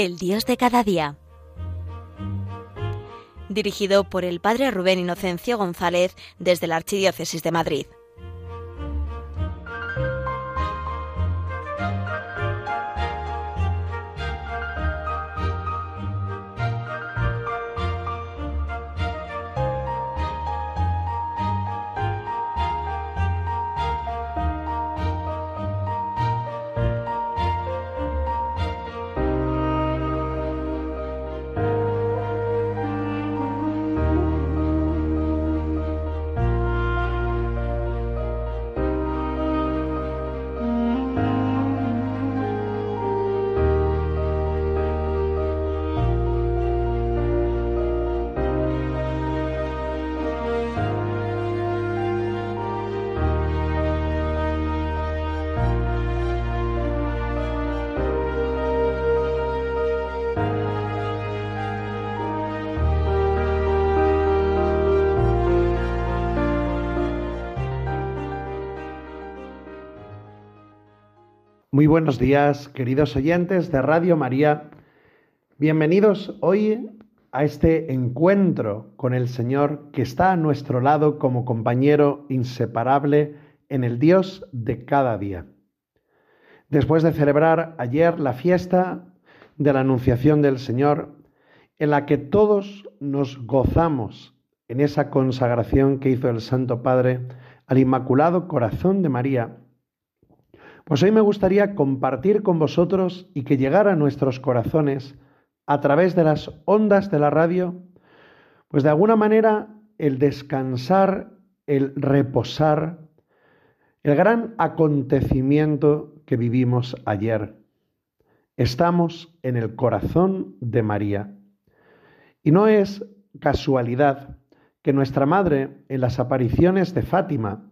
El Dios de cada día. Dirigido por el Padre Rubén Inocencio González desde la Archidiócesis de Madrid. Muy buenos días, queridos oyentes de Radio María. Bienvenidos hoy a este encuentro con el Señor que está a nuestro lado como compañero inseparable en el Dios de cada día. Después de celebrar ayer la fiesta de la Anunciación del Señor, en la que todos nos gozamos en esa consagración que hizo el Santo Padre al Inmaculado Corazón de María, pues hoy me gustaría compartir con vosotros y que llegara a nuestros corazones a través de las ondas de la radio, pues de alguna manera el descansar, el reposar, el gran acontecimiento que vivimos ayer. Estamos en el corazón de María. Y no es casualidad que nuestra Madre en las apariciones de Fátima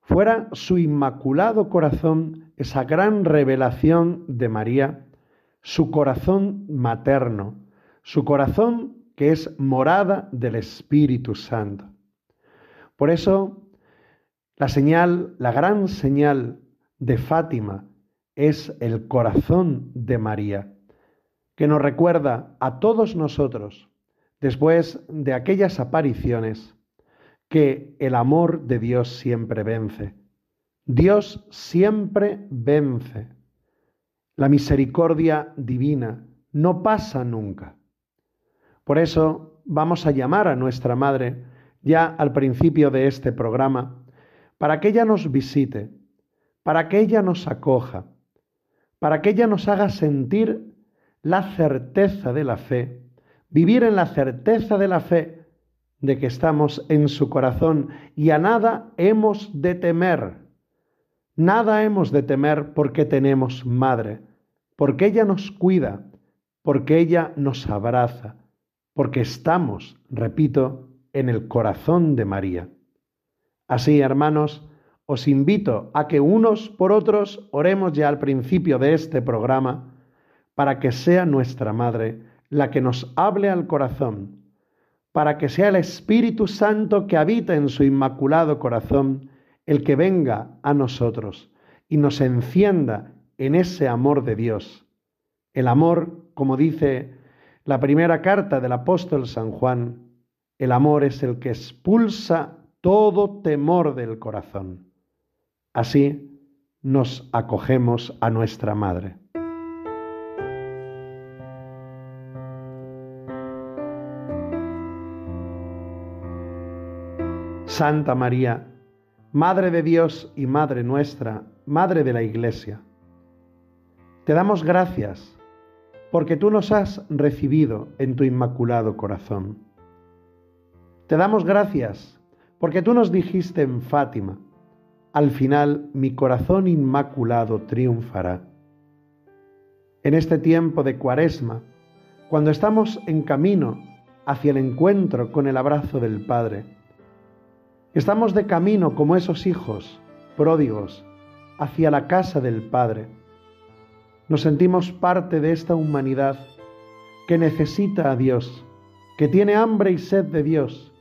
fuera su inmaculado corazón esa gran revelación de María, su corazón materno, su corazón que es morada del Espíritu Santo. Por eso, la señal, la gran señal de Fátima es el corazón de María, que nos recuerda a todos nosotros, después de aquellas apariciones, que el amor de Dios siempre vence. Dios siempre vence. La misericordia divina no pasa nunca. Por eso vamos a llamar a nuestra Madre ya al principio de este programa, para que ella nos visite, para que ella nos acoja, para que ella nos haga sentir la certeza de la fe, vivir en la certeza de la fe de que estamos en su corazón y a nada hemos de temer. Nada hemos de temer porque tenemos madre, porque ella nos cuida, porque ella nos abraza, porque estamos, repito, en el corazón de María. Así, hermanos, os invito a que unos por otros oremos ya al principio de este programa para que sea nuestra Madre la que nos hable al corazón para que sea el Espíritu Santo que habita en su inmaculado corazón el que venga a nosotros y nos encienda en ese amor de Dios. El amor, como dice la primera carta del apóstol San Juan, el amor es el que expulsa todo temor del corazón. Así nos acogemos a nuestra Madre. Santa María, Madre de Dios y Madre nuestra, Madre de la Iglesia. Te damos gracias porque tú nos has recibido en tu inmaculado corazón. Te damos gracias porque tú nos dijiste en Fátima, al final mi corazón inmaculado triunfará. En este tiempo de cuaresma, cuando estamos en camino hacia el encuentro con el abrazo del Padre, Estamos de camino como esos hijos pródigos hacia la casa del Padre. Nos sentimos parte de esta humanidad que necesita a Dios, que tiene hambre y sed de Dios,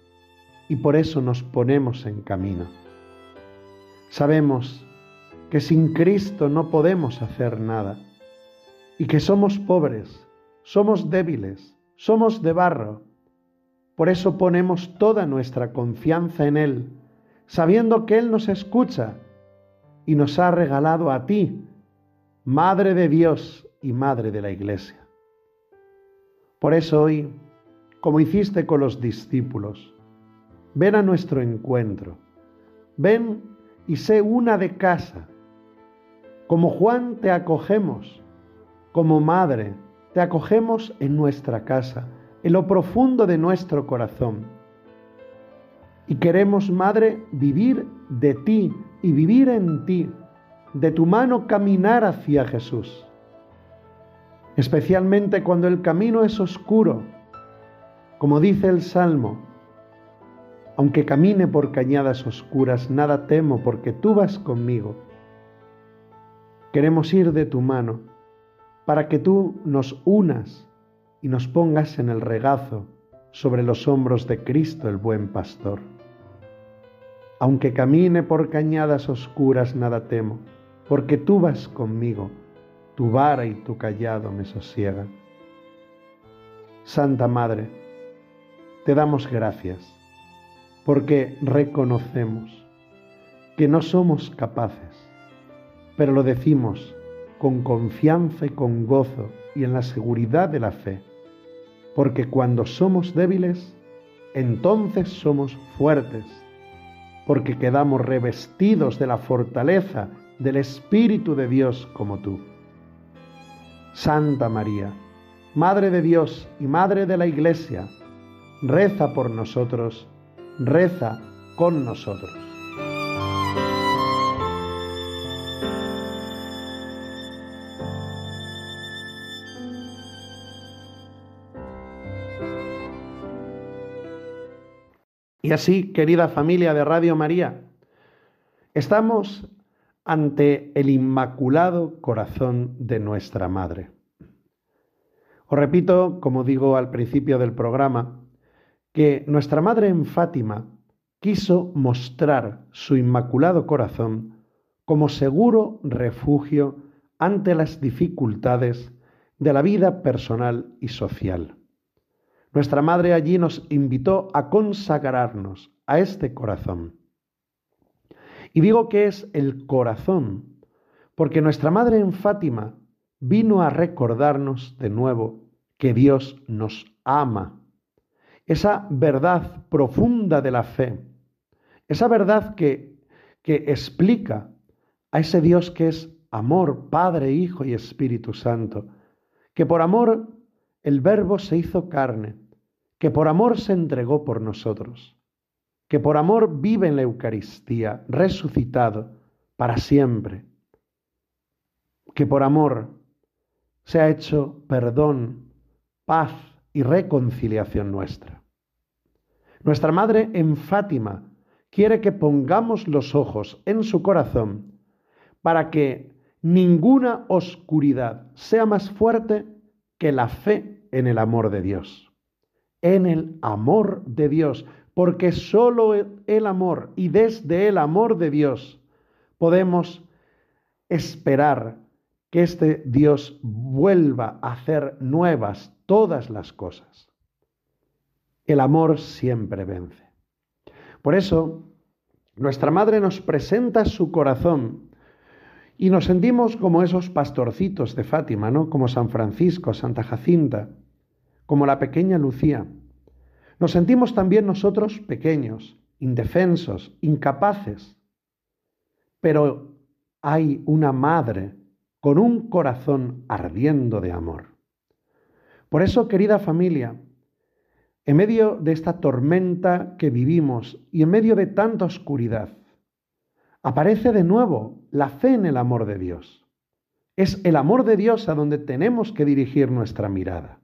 y por eso nos ponemos en camino. Sabemos que sin Cristo no podemos hacer nada y que somos pobres somos débiles, somos de barro. Por eso ponemos toda nuestra confianza en Él, sabiendo que Él nos escucha y nos ha regalado a ti, Madre de Dios y Madre de la Iglesia. Por eso hoy, como hiciste con los discípulos, ven a nuestro encuentro, ven y sé una de casa. Como Juan te acogemos, como madre te acogemos en nuestra casa, en lo profundo de nuestro corazón. Y queremos, Madre, vivir de ti y vivir en ti, de tu mano caminar hacia Jesús especialmente cuando el camino es oscuro, como dice el Salmo, aunque camine por cañadas oscuras, nada temo porque tú vas conmigo. Queremos ir de tu mano para que tú nos unas y nos pongas en el regazo sobre los hombros de Cristo el buen pastor. Aunque camine por cañadas oscuras, nada temo, porque tú vas conmigo tu vara y tu callado me sosiegan. Santa Madre, te damos gracias porque reconocemos que no somos capaces, pero lo decimos con confianza y con gozo y en la seguridad de la fe, porque cuando somos débiles, entonces somos fuertes, porque quedamos revestidos de la fortaleza del Espíritu de Dios como tú. Santa María, Madre de Dios y Madre de la Iglesia, reza por nosotros, reza con nosotros. Y así, querida familia de Radio María, estamos ante el inmaculado corazón de nuestra Madre. Os repito, como digo al principio del programa, que nuestra Madre en Fátima quiso mostrar su inmaculado corazón como seguro refugio ante las dificultades de la vida personal y social. Nuestra Madre allí nos invitó a consagrarnos a este corazón y digo que es el corazón, porque nuestra Madre en Fátima vino a recordarnos de nuevo que Dios nos ama. Esa verdad profunda de la fe, esa verdad que, que explica a ese Dios que es amor, Padre, Hijo y Espíritu Santo, que por amor el Verbo se hizo carne, que por amor se entregó por nosotros que por amor vive en la Eucaristía, resucitado para siempre, que por amor se ha hecho perdón, paz y reconciliación nuestra. Nuestra Madre en Fátima quiere que pongamos los ojos en su corazón para que ninguna oscuridad sea más fuerte que la fe en el amor de Dios. En el amor de Dios porque solo el amor y desde el amor de Dios podemos esperar que este Dios vuelva a hacer nuevas todas las cosas. El amor siempre vence. Por eso, nuestra Madre nos presenta su corazón y nos sentimos como esos pastorcitos de Fátima, ¿no? Como San Francisco, Santa Jacinta, como la pequeña Lucía nos sentimos también nosotros pequeños, indefensos, incapaces. Pero hay una madre con un corazón ardiendo de amor. Por eso, querida familia, en medio de esta tormenta que vivimos y en medio de tanta oscuridad, aparece de nuevo la fe en el amor de Dios. Es el amor de Dios a donde tenemos que dirigir nuestra mirada,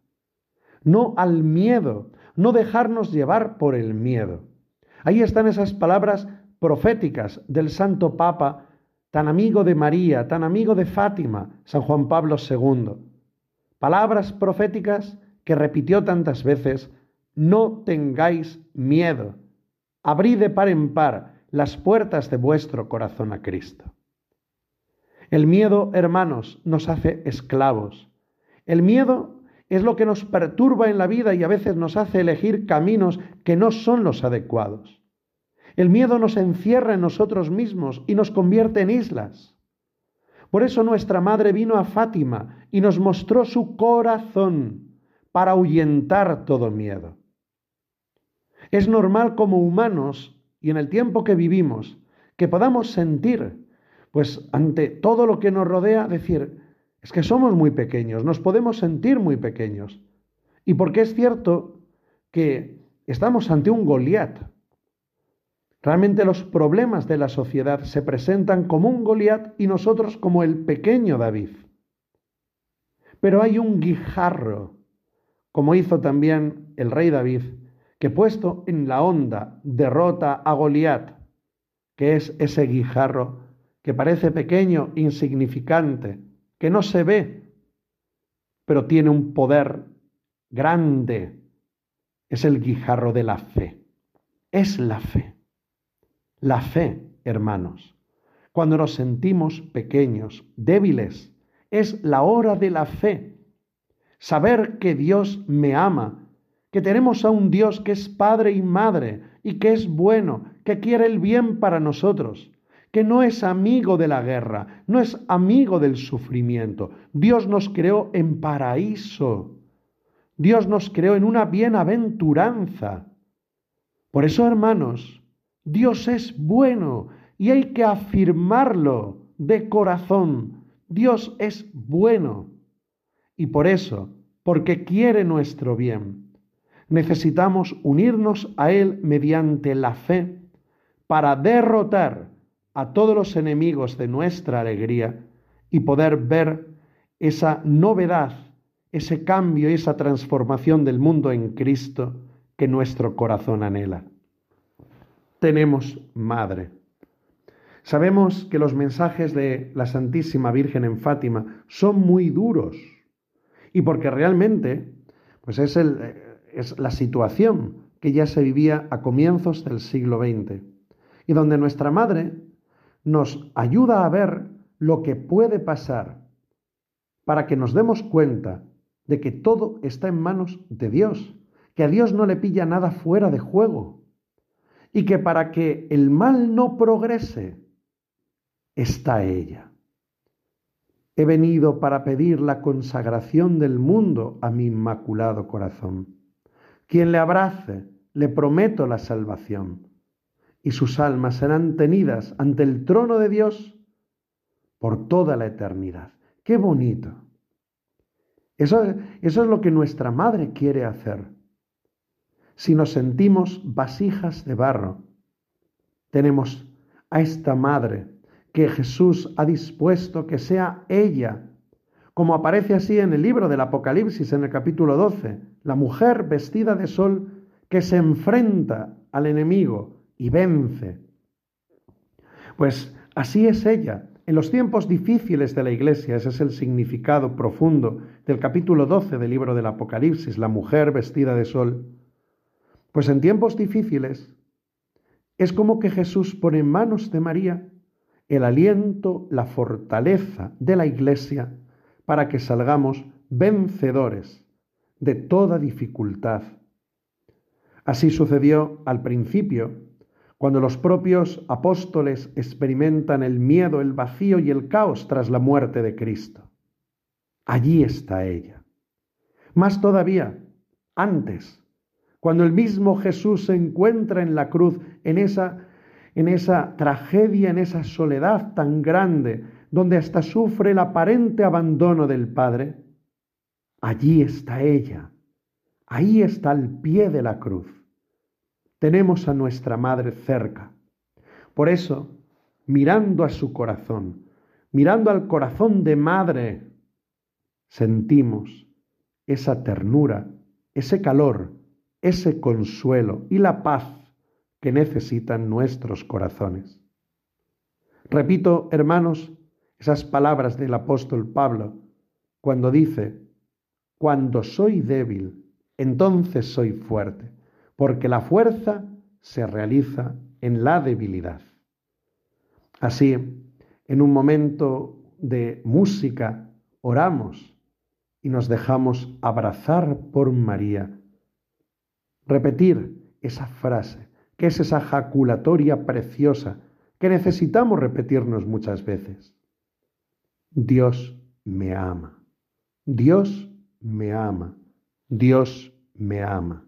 no al miedo, no dejarnos llevar por el miedo. Ahí están esas palabras proféticas del Santo Papa, tan amigo de María, tan amigo de Fátima, San Juan Pablo II. Palabras proféticas que repitió tantas veces, no tengáis miedo, abrid de par en par las puertas de vuestro corazón a Cristo. El miedo, hermanos, nos hace esclavos. El miedo es lo que nos perturba en la vida y a veces nos hace elegir caminos que no son los adecuados. El miedo nos encierra en nosotros mismos y nos convierte en islas. Por eso nuestra madre vino a Fátima y nos mostró su corazón para ahuyentar todo miedo. Es normal como humanos y en el tiempo que vivimos que podamos sentir, pues ante todo lo que nos rodea, decir, es que somos muy pequeños, nos podemos sentir muy pequeños. Y porque es cierto que estamos ante un Goliat. Realmente los problemas de la sociedad se presentan como un Goliat y nosotros como el pequeño David. Pero hay un guijarro, como hizo también el rey David, que puesto en la onda derrota a Goliat, que es ese guijarro que parece pequeño, insignificante, que no se ve, pero tiene un poder grande. Es el guijarro de la fe. Es la fe. La fe, hermanos. Cuando nos sentimos pequeños, débiles, es la hora de la fe. Saber que Dios me ama, que tenemos a un Dios que es Padre y Madre y que es bueno, que quiere el bien para nosotros que no es amigo de la guerra, no es amigo del sufrimiento. Dios nos creó en paraíso. Dios nos creó en una bienaventuranza. Por eso, hermanos, Dios es bueno y hay que afirmarlo de corazón. Dios es bueno. Y por eso, porque quiere nuestro bien, necesitamos unirnos a Él mediante la fe para derrotar a todos los enemigos de nuestra alegría y poder ver esa novedad, ese cambio y esa transformación del mundo en Cristo que nuestro corazón anhela. Tenemos madre. Sabemos que los mensajes de la Santísima Virgen en Fátima son muy duros y porque realmente pues es, es la situación que ya se vivía a comienzos del siglo XX y donde nuestra madre nos ayuda a ver lo que puede pasar para que nos demos cuenta de que todo está en manos de Dios, que a Dios no le pilla nada fuera de juego y que para que el mal no progrese está ella. He venido para pedir la consagración del mundo a mi inmaculado corazón. Quien le abrace, le prometo la salvación y sus almas serán tenidas ante el trono de Dios por toda la eternidad. Qué bonito. Eso, es lo que nuestra madre quiere hacer. Si nos sentimos vasijas de barro, tenemos a esta madre que Jesús ha dispuesto que sea ella, como aparece así en el libro del Apocalipsis en el capítulo 12, la mujer vestida de sol que se enfrenta al enemigo y vence. Pues así es ella. En los tiempos difíciles de la Iglesia, ese es el significado profundo del capítulo 12 del libro del Apocalipsis, la mujer vestida de sol. Pues en tiempos difíciles es como que Jesús pone en manos de María el aliento, la fortaleza de la Iglesia para que salgamos vencedores de toda dificultad. Así sucedió al principio cuando los propios apóstoles experimentan el miedo, el vacío y el caos tras la muerte de Cristo. Allí está ella. Más todavía, antes, cuando el mismo Jesús se encuentra en la cruz, en esa, en esa tragedia, en esa soledad tan grande, donde hasta sufre el aparente abandono del Padre, allí está ella, ahí está al pie de la cruz tenemos a nuestra madre cerca. Por eso, mirando a su corazón, mirando al corazón de madre, sentimos esa ternura, ese calor, ese consuelo y la paz que necesitan nuestros corazones. Repito, hermanos, esas palabras del apóstol Pablo cuando dice, cuando soy débil, entonces soy fuerte porque la fuerza se realiza en la debilidad. Así, en un momento de música, oramos y nos dejamos abrazar por María. Repetir esa frase, que es esa jaculatoria preciosa que necesitamos repetirnos muchas veces. Dios me ama. Dios me ama. Dios me ama.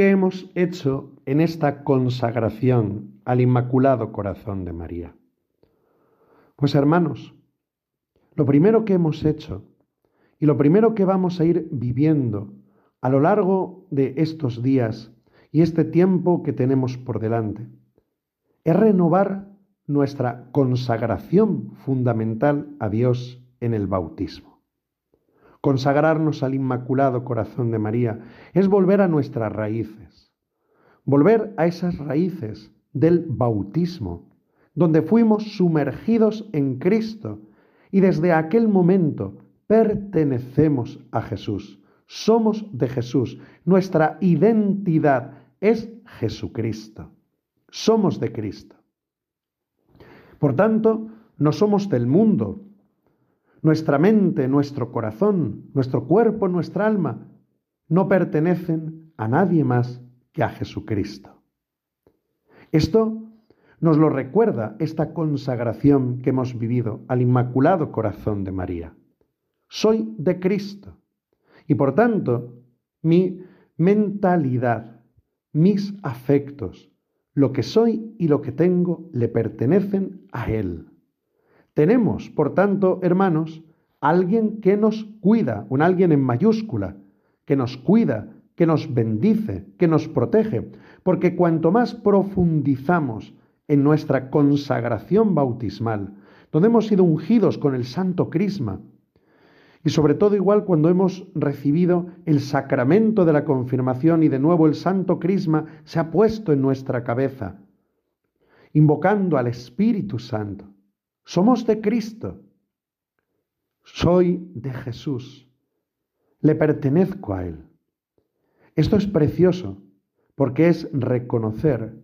Qué hemos hecho en esta consagración al Inmaculado Corazón de María? Pues hermanos, lo primero que hemos hecho y lo primero que vamos a ir viviendo a lo largo de estos días y este tiempo que tenemos por delante es renovar nuestra consagración fundamental a Dios en el bautismo. Consagrarnos al Inmaculado Corazón de María es volver a nuestras raíces, volver a esas raíces del bautismo, donde fuimos sumergidos en Cristo y desde aquel momento pertenecemos a Jesús, somos de Jesús, nuestra identidad es Jesucristo, somos de Cristo. Por tanto, no somos del mundo, nuestra mente, nuestro corazón, nuestro cuerpo, nuestra alma, no pertenecen a nadie más que a Jesucristo. Esto nos lo recuerda esta consagración que hemos vivido al Inmaculado Corazón de María. Soy de Cristo y por tanto mi mentalidad, mis afectos, lo que soy y lo que tengo le pertenecen a Él. Tenemos, por tanto, hermanos, alguien que nos cuida, un alguien en mayúscula, que nos cuida, que nos bendice, que nos protege, porque cuanto más profundizamos en nuestra consagración bautismal, donde hemos sido ungidos con el santo crisma, y sobre todo igual cuando hemos recibido el sacramento de la confirmación y de nuevo el santo crisma se ha puesto en nuestra cabeza, invocando al Espíritu Santo. Somos de Cristo. Soy de Jesús. Le pertenezco a Él. Esto es precioso porque es reconocer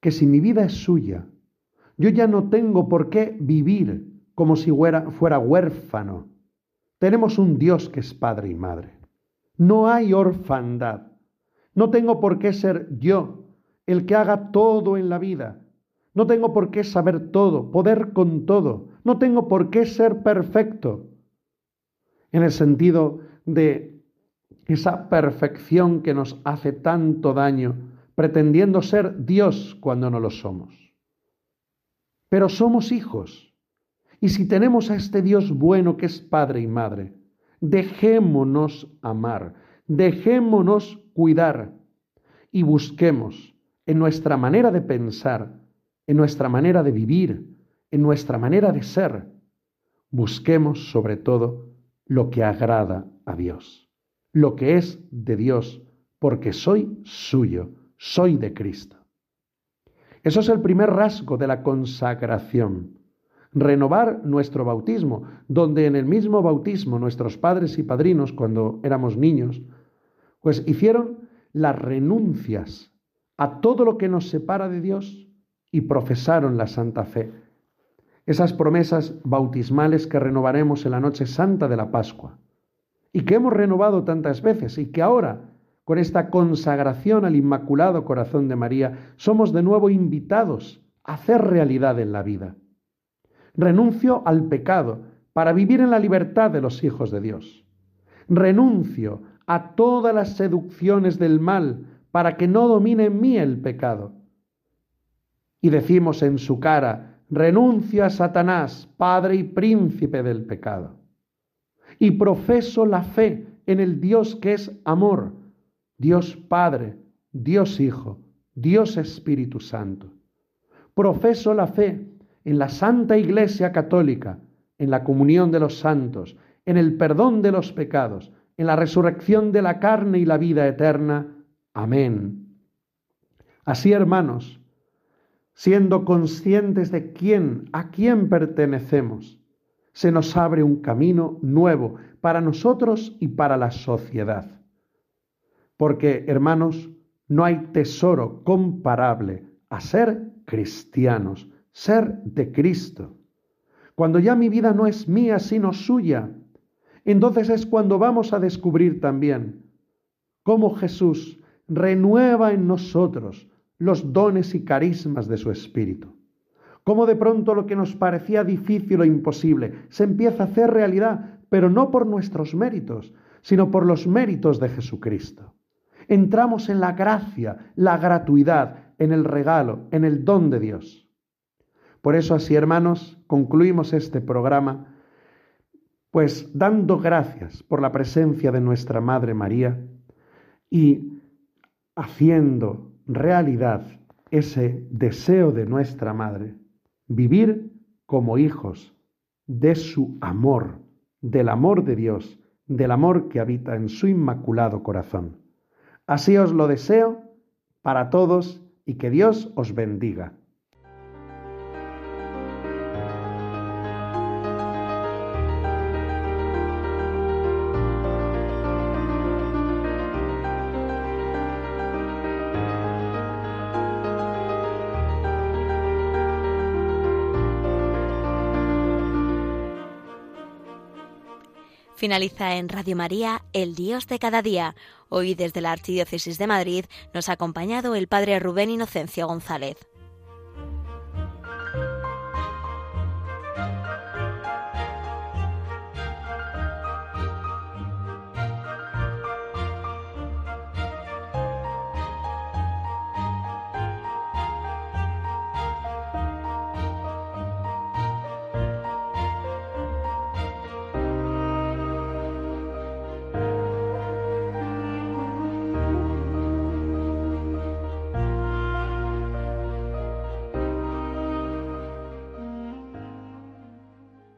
que si mi vida es suya, yo ya no tengo por qué vivir como si fuera, fuera huérfano. Tenemos un Dios que es Padre y Madre. No hay orfandad. No tengo por qué ser yo el que haga todo en la vida. No tengo por qué saber todo, poder con todo. No tengo por qué ser perfecto. En el sentido de esa perfección que nos hace tanto daño, pretendiendo ser Dios cuando no lo somos. Pero somos hijos. Y si tenemos a este Dios bueno que es Padre y Madre, dejémonos amar, dejémonos cuidar y busquemos en nuestra manera de pensar, en nuestra manera de vivir, en nuestra manera de ser, busquemos sobre todo lo que agrada a Dios, lo que es de Dios, porque soy suyo, soy de Cristo. Eso es el primer rasgo de la consagración. Renovar nuestro bautismo, donde en el mismo bautismo nuestros padres y padrinos, cuando éramos niños, pues hicieron las renuncias a todo lo que nos separa de Dios y profesaron la santa fe. Esas promesas bautismales que renovaremos en la noche santa de la Pascua y que hemos renovado tantas veces y que ahora, con esta consagración al Inmaculado Corazón de María, somos de nuevo invitados a hacer realidad en la vida. Renuncio al pecado para vivir en la libertad de los hijos de Dios. Renuncio a todas las seducciones del mal para que no domine en mí el pecado. Y decimos en su cara, renuncia a Satanás, padre y príncipe del pecado. Y profeso la fe en el Dios que es amor, Dios Padre, Dios Hijo, Dios Espíritu Santo. Profeso la fe en la Santa Iglesia Católica, en la comunión de los santos, en el perdón de los pecados, en la resurrección de la carne y la vida eterna. Amén. Así, hermanos, siendo conscientes de quién, a quién pertenecemos, se nos abre un camino nuevo para nosotros y para la sociedad. Porque, hermanos, no hay tesoro comparable a ser cristianos, ser de Cristo. Cuando ya mi vida no es mía, sino suya, entonces es cuando vamos a descubrir también cómo Jesús renueva en nosotros los dones y carismas de su Espíritu. Cómo de pronto lo que nos parecía difícil o imposible se empieza a hacer realidad, pero no por nuestros méritos, sino por los méritos de Jesucristo. Entramos en la gracia, la gratuidad, en el regalo, en el don de Dios. Por eso así, hermanos, concluimos este programa, pues dando gracias por la presencia de nuestra Madre María y haciendo realidad ese deseo de nuestra Madre, vivir como hijos de su amor, del amor de Dios, del amor que habita en su inmaculado corazón. Así os lo deseo para todos y que Dios os bendiga. Finaliza en Radio María, El Dios de cada día. Hoy desde la Archidiócesis de Madrid nos ha acompañado el Padre Rubén Inocencio González.